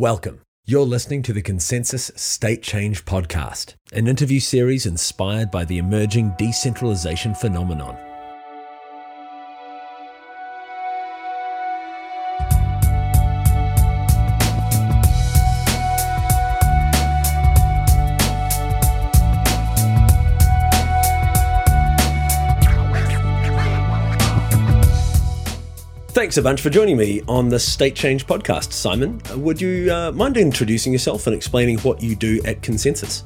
Welcome. You're listening to the ConsenSys State Change Podcast, an interview series inspired by the emerging decentralization phenomenon. Thanks a bunch for joining me on the State Change podcast. Simon, would you uh, mind introducing yourself and explaining what you do at ConsenSys?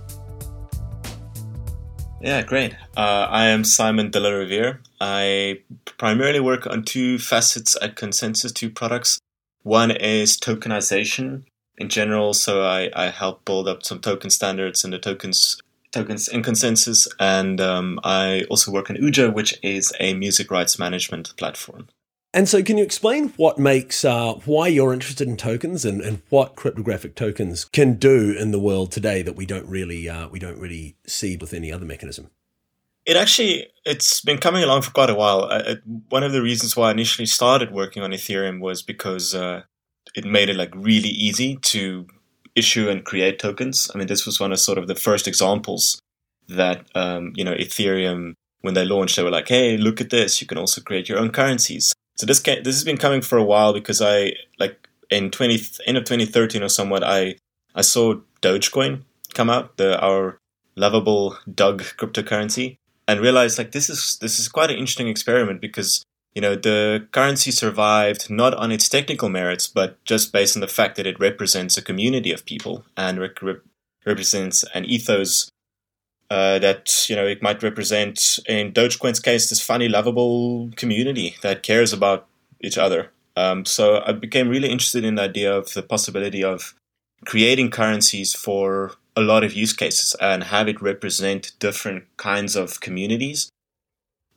Yeah, great. Uh, I am Simon de la Rouviere. I primarily work on two facets at ConsenSys, two products. One is tokenization in general, so I, I help build up some token standards and the tokens tokens in ConsenSys, and um, I also work on Ujo, which is a music rights management platform. And so, can you explain what makes uh, why you're interested in tokens and, and what cryptographic tokens can do in the world today that we don't really uh, we don't really see with any other mechanism? It actually it's been coming along for quite a while. Uh, one of the reasons why I initially started working on Ethereum was because uh, it made it like really easy to issue and create tokens. I mean, this was one of sort of the first examples that um, you know Ethereum when they launched, they were like, "Hey, look at this! You can also create your own currencies." So this this has been coming for a while because I like in twenty end of twenty thirteen or somewhat I I saw Dogecoin come out the our lovable Doug cryptocurrency and realized like this is this is quite an interesting experiment because you know the currency survived not on its technical merits but just based on the fact that it represents a community of people and rep- represents an ethos uh, that you know it might represent in Dogecoin's case this funny, lovable community that cares about each other. Um, so I became really interested in the idea of the possibility of creating currencies for a lot of use cases and have it represent different kinds of communities.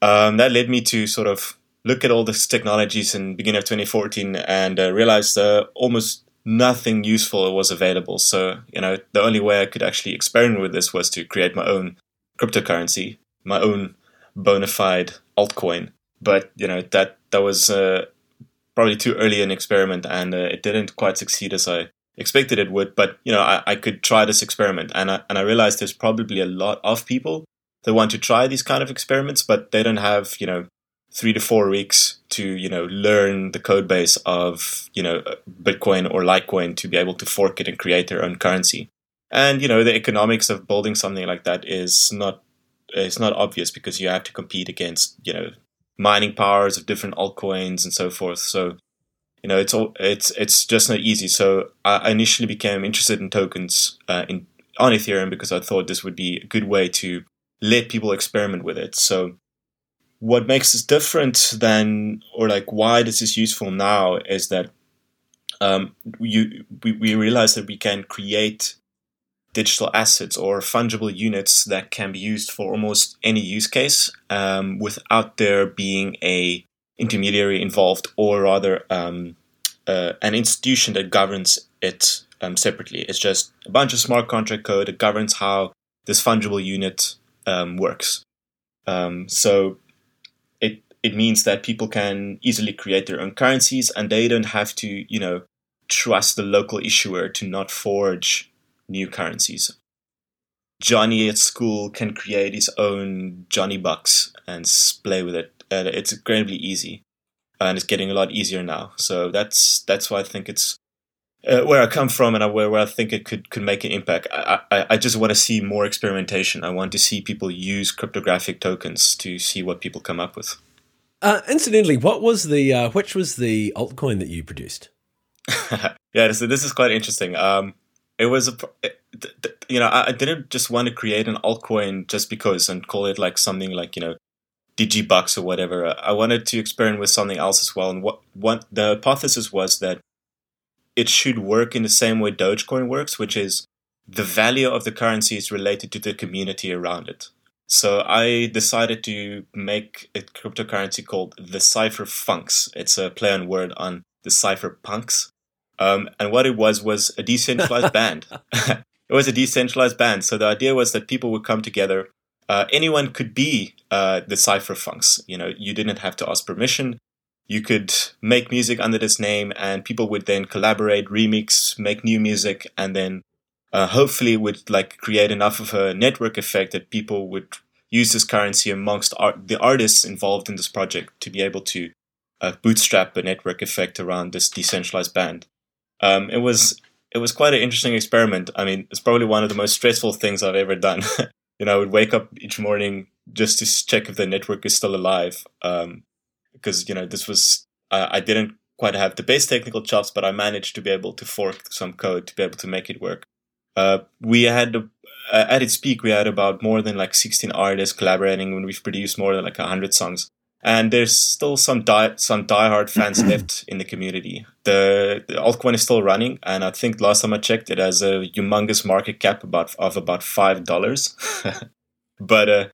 Um, that led me to sort of look at all these technologies in beginning of 2014 and uh, realized uh, almost nothing useful was available. So, you know, the only way I could actually experiment with this was to create my own cryptocurrency, my own bona fide altcoin. But, you know, that, that was uh, probably too early an experiment and uh, it didn't quite succeed as I expected it would. But, you know, I, I could try this experiment and I, and I realized there's probably a lot of people that want to try these kind of experiments, but they don't have, you know, three to four weeks to you know learn the code base of you know Bitcoin or Litecoin to be able to fork it and create their own currency. And you know the economics of building something like that is not is not obvious because you have to compete against you know mining powers of different altcoins and so forth. So you know it's all it's it's just not easy. So I initially became interested in tokens uh, in on Ethereum because I thought this would be a good way to let people experiment with it. So what makes this different than, or like why this is useful now is that um, you we, we realize that we can create digital assets or fungible units that can be used for almost any use case um, without there being a intermediary involved or rather um, uh, an institution that governs it um, separately. It's just a bunch of smart contract code that governs how this fungible unit um, works. Um, so it means that people can easily create their own currencies and they don't have to, you know, trust the local issuer to not forge new currencies. Johnny at school can create his own Johnny bucks and play with it. And it's incredibly easy, and it's getting a lot easier now. So that's that's why I think it's uh, where I come from and where, where I think it could could make an impact. I, I, I just want to see more experimentation. I want to see people use cryptographic tokens to see what people come up with. Uh, incidentally, what was the uh, which was the altcoin that you produced? yeah, so this is quite interesting. Um, it was a, you know, I, didn't just want to create an altcoin just because and call it like something like you know, digibucks or whatever. I wanted to experiment with something else as well. And what what the hypothesis was that it should work in the same way Dogecoin works, which is the value of the currency is related to the community around it. So I decided to make a cryptocurrency called the Cypher Funks. It's a play on word on the Cypher Punks. Um, and what it was was a decentralized band. it was a decentralized band. So the idea was that people would come together. Uh, anyone could be uh, the Cypher Funks. You know, you didn't have to ask permission. you could make music under this name and people would then collaborate, remix, make new music, and then uh, hopefully would like create enough of a network effect that people would use this currency amongst art- the artists involved in this project to be able to uh, bootstrap a network effect around this decentralized band. Um, it was it was quite an interesting experiment. I mean, it's probably one of the most stressful things I've ever done. you know, I would wake up each morning just to check if the network is still alive, um, because you know this was uh, I didn't quite have the best technical chops, but I managed to be able to fork some code to be able to make it work. Uh, we had uh, at its peak, we had about more than like 16 artists collaborating when we've produced more than like 100 songs and there's still some die some diehard fans left in the community. The, the altcoin is still running, and I think last time I checked, it has a humongous market cap about of about five dollars. but uh,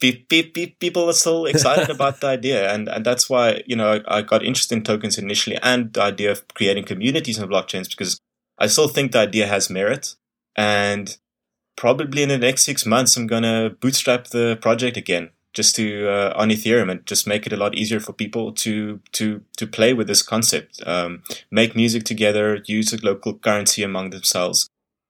pe- pe- pe- people are still excited about the idea, and and that's why you know I, I got interested in tokens initially, and the idea of creating communities on blockchains because I still think the idea has merit, and probably in the next six months I'm gonna bootstrap the project again just to uh, on Ethereum and just make it a lot easier for people to to to play with this concept, um, make music together, use a local currency among themselves,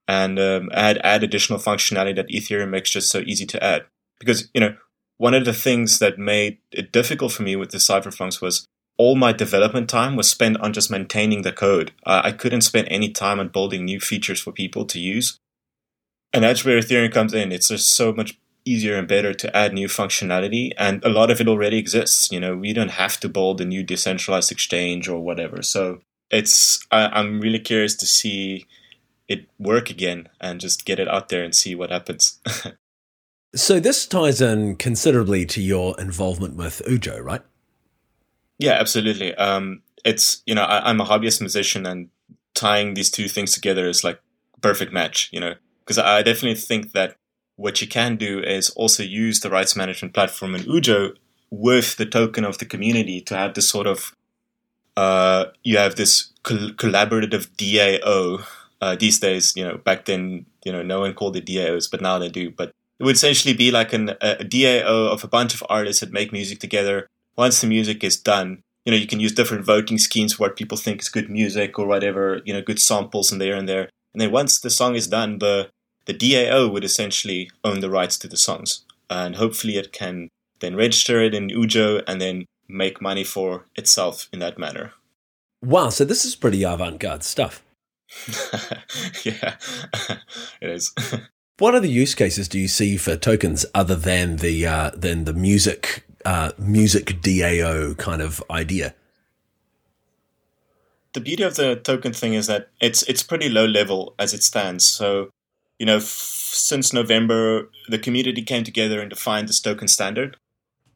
and um, add add additional functionality that Ethereum makes just so easy to add. Because you know one of the things that made it difficult for me with the Cypher Funks was all my development time was spent on just maintaining the code. Uh, I couldn't spend any time on building new features for people to use. And that's where Ethereum comes in. It's just so much easier and better to add new functionality and a lot of it already exists you know we don't have to build a new decentralized exchange or whatever so it's I, i'm really curious to see it work again and just get it out there and see what happens so this ties in considerably to your involvement with ujo right yeah absolutely um, it's you know I, i'm a hobbyist musician and tying these two things together is like perfect match you know because i definitely think that what you can do is also use the rights management platform in Ujo with the token of the community to have this sort of uh, you have this col- collaborative DAO. Uh, these days, you know, back then, you know, no one called it DAOs, but now they do. But it would essentially be like an, a, a DAO of a bunch of artists that make music together. Once the music is done, you know, you can use different voting schemes for what people think is good music or whatever, you know, good samples and there and there. And then once the song is done, the the DAO would essentially own the rights to the songs. And hopefully it can then register it in Ujo and then make money for itself in that manner. Wow, so this is pretty avant garde stuff. yeah, it is. what other use cases do you see for tokens other than the uh, than the music uh, music DAO kind of idea? The beauty of the token thing is that it's it's pretty low level as it stands. So you know, f- since November, the community came together and defined this token standard,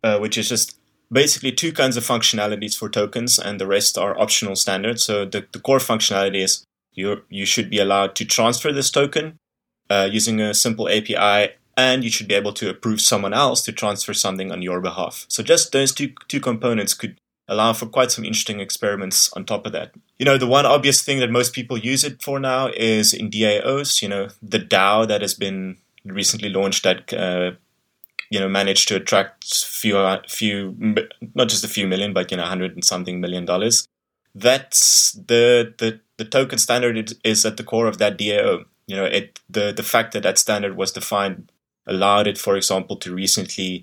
uh, which is just basically two kinds of functionalities for tokens, and the rest are optional standards. So the, the core functionality is you you should be allowed to transfer this token uh, using a simple API, and you should be able to approve someone else to transfer something on your behalf. So just those two two components could allow for quite some interesting experiments on top of that. You know, the one obvious thing that most people use it for now is in DAOs. You know, the DAO that has been recently launched that uh, you know managed to attract few few not just a few million, but you know, hundred and something million dollars. That's the the the token standard is at the core of that DAO. You know, it the the fact that that standard was defined allowed it, for example, to recently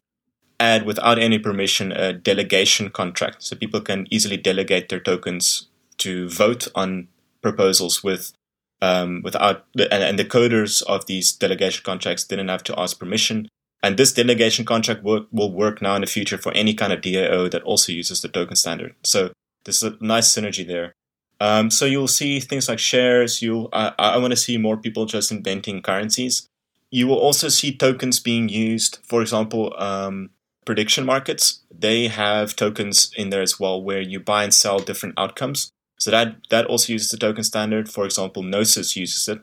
add without any permission a delegation contract. So people can easily delegate their tokens to vote on proposals with um, without and, and, the coders of these delegation contracts didn't have to ask permission. And this delegation contract work, will work now in the future for any kind of DAO that also uses the token standard. So there's a nice synergy there. Um, so you'll see things like shares. You'll I, I want to see more people just inventing currencies. You will also see tokens being used. For example, um, prediction markets, they have tokens in there as well where you buy and sell different outcomes. So that that also uses the token standard. For example, Gnosis uses it.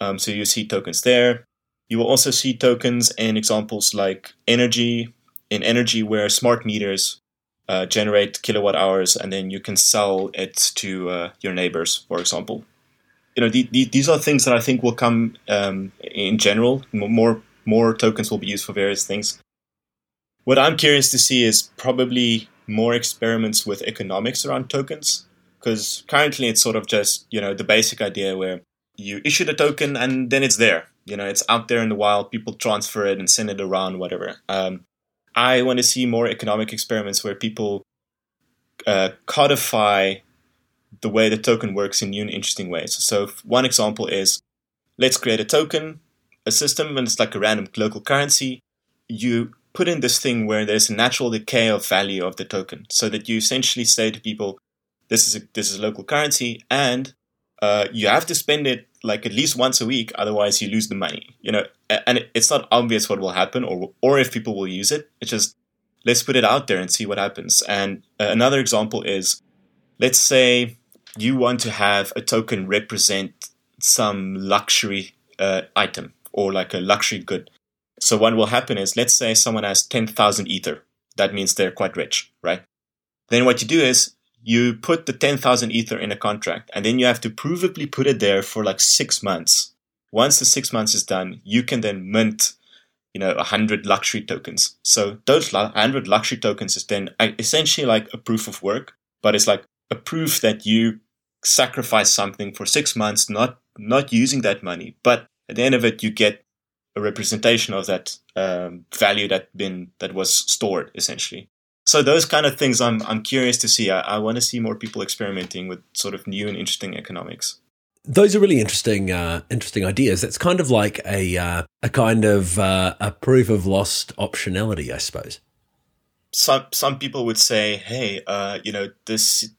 Um, so you see tokens there. You will also see tokens in examples like energy, in energy where smart meters uh, generate kilowatt hours, and then you can sell it to uh, your neighbors, for example. You know, the, the, these are things that I think will come um, in general. More more tokens will be used for various things. What I'm curious to see is probably more experiments with economics around tokens because currently it's sort of just you know the basic idea where you issue the token and then it's there you know it's out there in the wild people transfer it and send it around whatever um, i want to see more economic experiments where people uh, codify the way the token works in new and interesting ways. So one example is let's create a token a system and it's like a random local currency. You put in this thing where there's a natural decay of value of the token so that you essentially say to people this is a, this is a local currency and uh, you have to spend it like at least once a week otherwise you lose the money you know? And it's not obvious what will happen or or if people will use it. It's just let's put it out there and see what happens. And uh, another example is let's say you want to have a token represent some luxury uh, item or like a luxury good so what will happen is let's say someone has 10,000 ether that means they're quite rich right then what you do is you put the 10,000 ether in a contract and then you have to provably put it there for like six months. Once the six months is done, you can then mint, you know, 100 luxury tokens. So those 100 luxury tokens is then uh, essentially like a proof of work, but it's like a proof that you sacrifice something for six months, not, not using that money. But at the end of it, you get a representation of that um, value that been, that was stored essentially so those kind of things I'm I'm curious to see. I, I want to see more people experimenting with sort of new and interesting economics. Those are really interesting uh, interesting ideas. It's kind of like a uh, a kind of uh, a proof of lost optionality, I suppose. Some some people would say, "Hey, uh, you know, this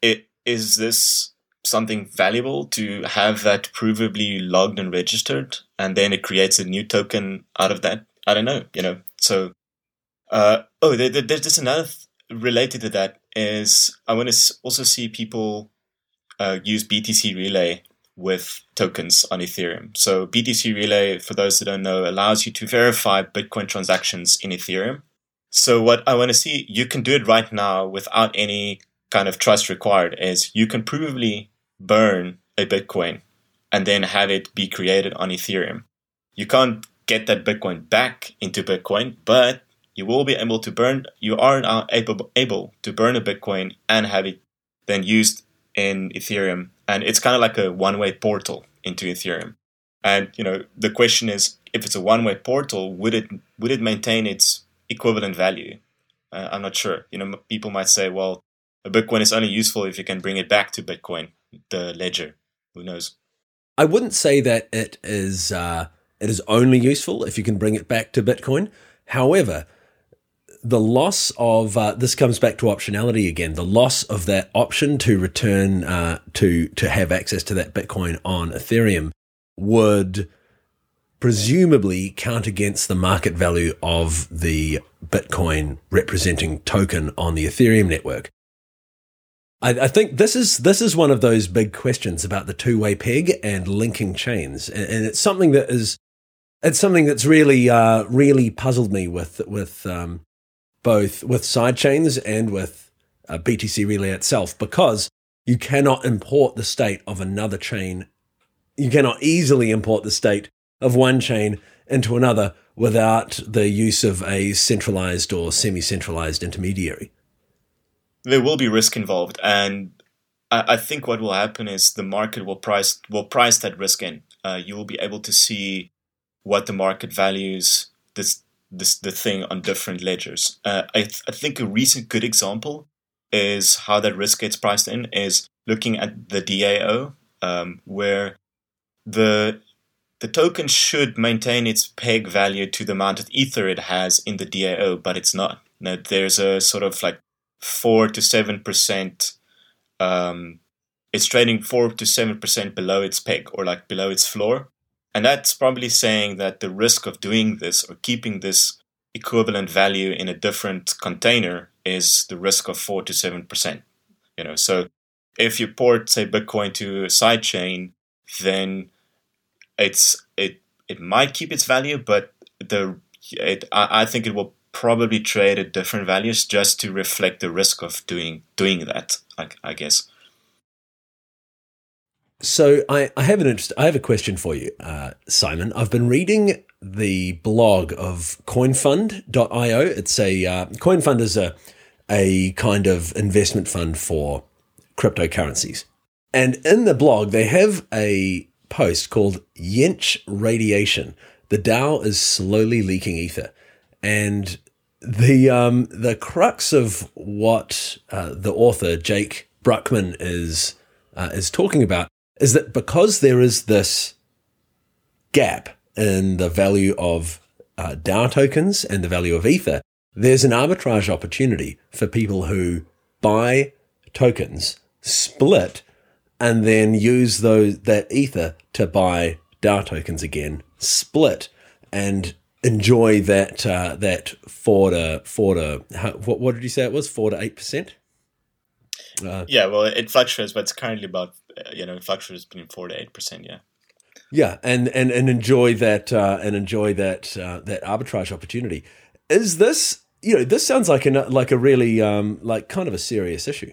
it is this something valuable to have that provably logged and registered, and then it creates a new token out of that." I don't know, you know. So uh, oh, there, there, there's another th- related to that is I want to also see people uh, use BTC Relay with tokens on Ethereum. So BTC Relay, for those that don't know, allows you to verify Bitcoin transactions in Ethereum. So what I want to see, you can do it right now without any kind of trust required. Is you can provably burn a Bitcoin and then have it be created on Ethereum. You can't get that Bitcoin back into Bitcoin, but you will be able to burn, you are now able, able to burn a Bitcoin and have it then used in Ethereum. And it's kind of like a one way portal into Ethereum. And, you know, the question is, if it's a one way portal, would it, would it maintain its equivalent value? Uh, I'm not sure. You know, people might say, well, a Bitcoin is only useful if you can bring it back to Bitcoin, the ledger. Who knows? I wouldn't say that it is uh, it is only useful if you can bring it back to Bitcoin. However, the loss of uh, this comes back to optionality again. The loss of that option to return uh, to to have access to that Bitcoin on Ethereum would presumably count against the market value of the Bitcoin representing token on the Ethereum network. I, I think this is this is one of those big questions about the two way peg and linking chains, and, and, it's something that is it's something that's really uh, really puzzled me with with um, both with sidechains and with uh, BTC Relay itself because you cannot import the state of another chain. You cannot easily import the state of one chain into another without the use of a centralized or semi centralized intermediary. There will be risk involved, and I, think what will happen is the market will price will price that risk in. Uh, you will be able to see what the market values this this the thing on different ledgers. Uh, I, th- I think a recent good example is how that risk gets priced in is looking at the DAO, um, where the the token should maintain its peg value to the amount of ether it has in the DAO, but it's not. Now, there's a sort of like four to seven percent. Um, it's trading four to seven percent below its peg or like below its floor. And that's probably saying that the risk of doing this or keeping this equivalent value in a different container is the risk of four to seven percent. You know, so if you port say Bitcoin to a sidechain, then it's it it might keep its value, but the it, I, I think it will probably trade at different values just to reflect the risk of doing doing that. I, I guess. So I, I have an interest. I have a question for you, uh, Simon. I've been reading the blog of CoinFund.io. It's a uh, CoinFund is a a kind of investment fund for cryptocurrencies. And in the blog, they have a post called Yench Radiation. The DAO is slowly leaking ether. And the um, the crux of what uh, the author Jake Brukhman is uh, is talking about is that because there is this gap in the value of uh, DAO tokens and the value of Ether, there's an arbitrage opportunity for people who buy tokens, split, and then use those that Ether to buy DAO tokens again, split, and enjoy that uh, that four to four to what, what did you say it was four to eight percent? Uh, yeah, well, it fluctuates, but it's currently about uh, you know it fluctuates between four to eight percent. Yeah. Yeah, and and and enjoy that uh, and enjoy that uh, that arbitrage opportunity. Is this you know this sounds like a like a really um, like kind of a serious issue.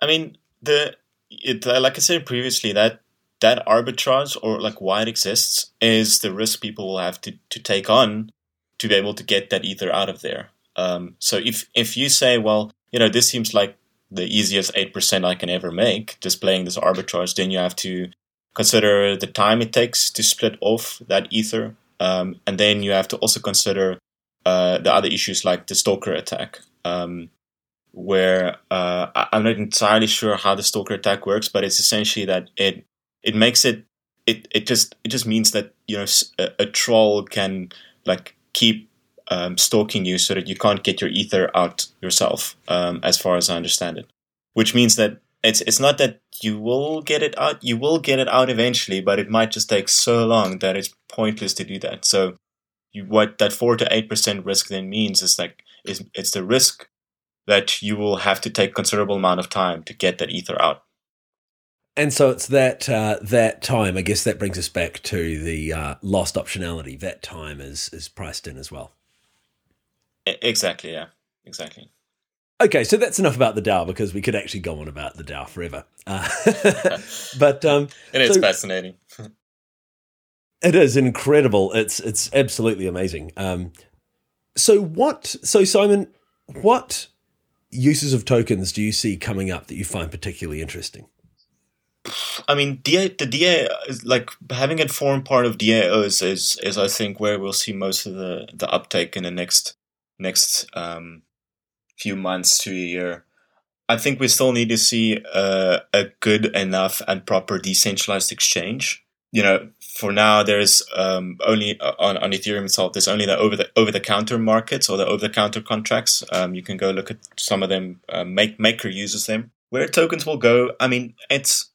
I mean the it, like I said previously that that arbitrage or like why it exists is the risk people will have to, to take on to be able to get that ether out of there. Um, so if if you say, well, you know, this seems like the easiest eight percent I can ever make, just playing this arbitrage, then you have to consider the time it takes to split off that ether, um, and then you have to also consider uh, the other issues like the stalker attack. Um, where uh, I'm not entirely sure how the stalker attack works, but it's essentially that it it makes it it it just it just means that you know a, a troll can like keep um, stalking you so that you can't get your ether out yourself, um, as far as I understand it. Which means that it's it's not that you will get it out, you will get it out eventually, but it might just take so long that it's pointless to do that. So, you, what that four to eight percent risk then means is like is it's the risk that you will have to take considerable amount of time to get that ether out. And so it's that uh, that time. I guess that brings us back to the uh, lost optionality. That time is is priced in as well. Exactly. Yeah. Exactly. Okay, so that's enough about the DAO because we could actually go on about the DAO forever. Uh, but um, it is so fascinating. it is incredible. It's it's absolutely amazing. Um, so what? So Simon, what uses of tokens do you see coming up that you find particularly interesting? I mean, DA, the DA is like having it form part of DAOs is is I think where we'll see most of the the uptake in the next next um, few months to a year. I think we still need to see uh, a good enough and proper decentralized exchange. You know, for now, there's um, only uh, on, on Ethereum itself. There's only the over the over the counter markets or the over the counter contracts. Um, you can go look at some of them. Uh, make Maker uses them. Where tokens will go, I mean, it's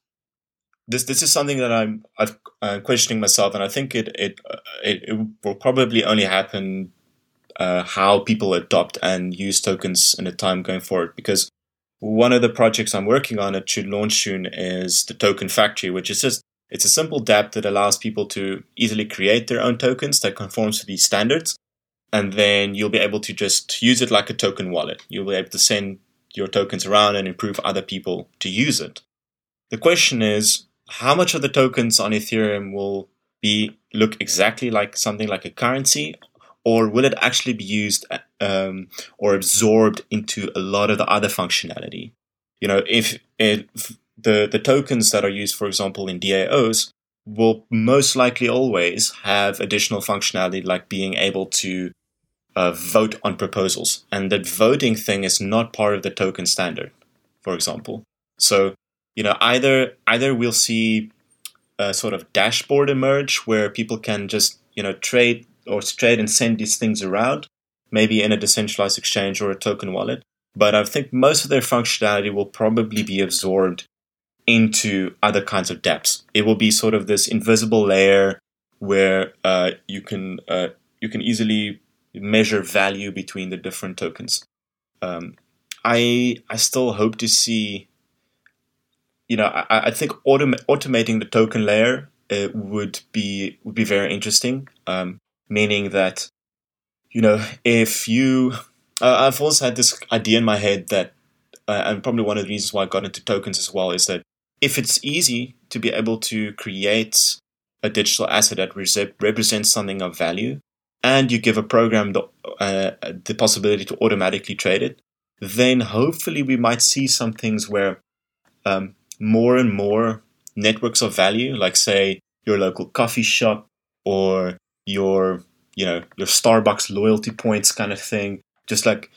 this this is something that I'm I've uh, questioning myself, and I think it it, uh, it, it will probably only happen uh, how people adopt and use tokens in the time going forward. Because one of the projects I'm working on should launch soon is the Token Factory, which is just it's a simple dApp that allows people to easily create their own tokens that conforms to these standards, and then you'll be able to just use it like a token wallet. You'll be able to send your tokens around and improve other people to use it. The question is, how much of the tokens on Ethereum will be look exactly like something like a currency, or will it actually be used um, or absorbed into a lot of the other functionality? You know, if, if the the tokens that are used, for example, in DAOs, will most likely always have additional functionality like being able to uh, vote on proposals, and that voting thing is not part of the token standard, for example. So you know either either we'll see a sort of dashboard emerge where people can just you know trade or trade and send these things around maybe in a decentralized exchange or a token wallet. But i think most of their functionality will probably be absorbed into other kinds of dapps. It will be sort of this invisible layer where uh, you can uh, you can easily measure value between the different tokens. Um, I I still hope to see you know, I, I think autom- automating the token layer uh, would be would be very interesting. Um, meaning that, you know, if you, uh, I've always had this idea in my head that, uh, and probably one of the reasons why I got into tokens as well is that if it's easy to be able to create a digital asset that re- represents something of value, and you give a program the, uh, the possibility to automatically trade it, then hopefully we might see some things where um, more and more networks of value, like say your local coffee shop or your you know your Starbucks loyalty points kind of thing, just like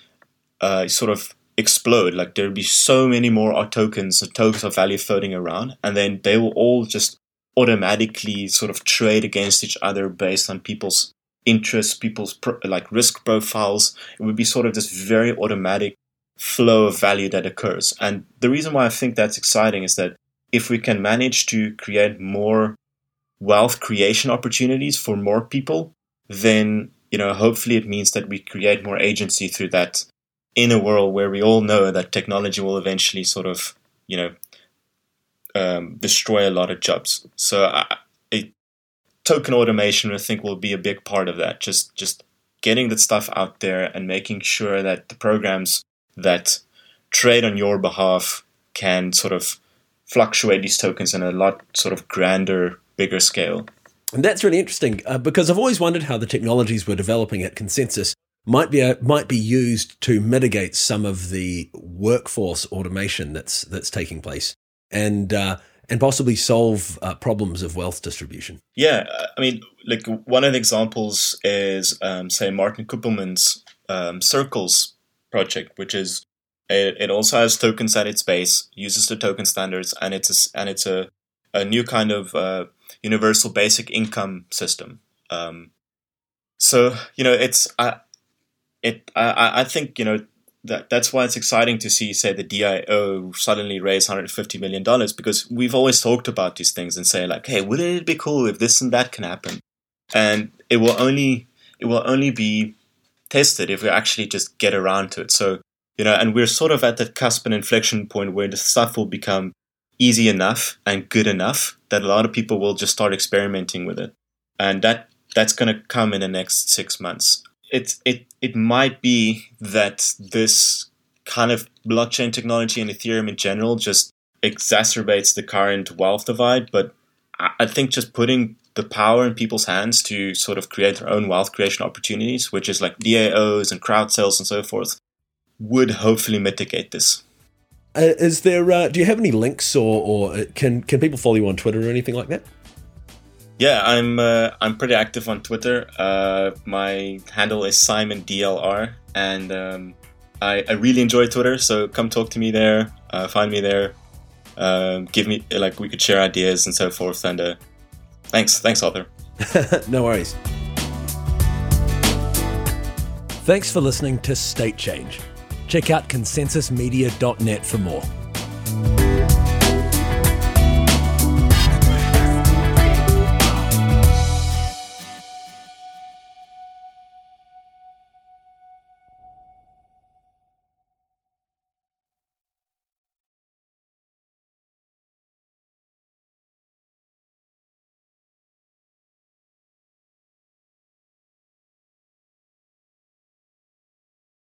uh, sort of explode. Like there'll be so many more tokens, tokens of value floating around, and then they will all just automatically sort of trade against each other based on people's interests, people's pro- like risk profiles. It would be sort of this very automatic flow of value that occurs. And the reason why I think that's exciting is that if we can manage to create more wealth creation opportunities for more people, then you know hopefully it means that we create more agency through that in a world where we all know that technology will eventually sort of you know um, destroy a lot of jobs. So I, it, token automation, I think, will be a big part of that. Just just getting that stuff out there and making sure that the programs that trade on your behalf can sort of fluctuate these tokens in a lot sort of grander, bigger scale. And that's really interesting uh, because I've always wondered how the technologies we're developing at ConsenSys might be uh, might be used to mitigate some of the workforce automation that's that's taking place and uh, and possibly solve uh, problems of wealth distribution. Yeah, I mean, like one of the examples is um, say Martin Köppelmann's um, Circles project, which is it, it also has tokens at its base, uses the token standards, and it's a, and it's a, a new kind of uh, universal basic income system. Um, so you know, it's I, it I, I think you know that that's why it's exciting to see say the DAO suddenly raise 150 million dollars because we've always talked about these things and say like, hey, wouldn't it be cool if this and that can happen? And it will only it will only be tested if we actually just get around to it. So you know, and we're sort of at that cusp and inflection point where the stuff will become easy enough and good enough that a lot of people will just start experimenting with it, and that that's going to come in the next six months. It it it might be that this kind of blockchain technology and Ethereum in general just exacerbates the current wealth divide, but I think just putting the power in people's hands to sort of create their own wealth creation opportunities, which is like DAOs and crowd sales and so forth, would hopefully mitigate this. Uh, is there? Uh, do you have any links, or, or uh, can can people follow you on Twitter or anything like that? Yeah, I'm uh, I'm pretty active on Twitter. Uh, my handle is Simon DLR, and um, I, I really enjoy Twitter. So come talk to me there. Uh, find me there. Um, give me like we could share ideas and so forth. And uh, thanks, thanks, Arthur. no worries. Thanks for listening to State Change. Check out consensysmedia.net for more.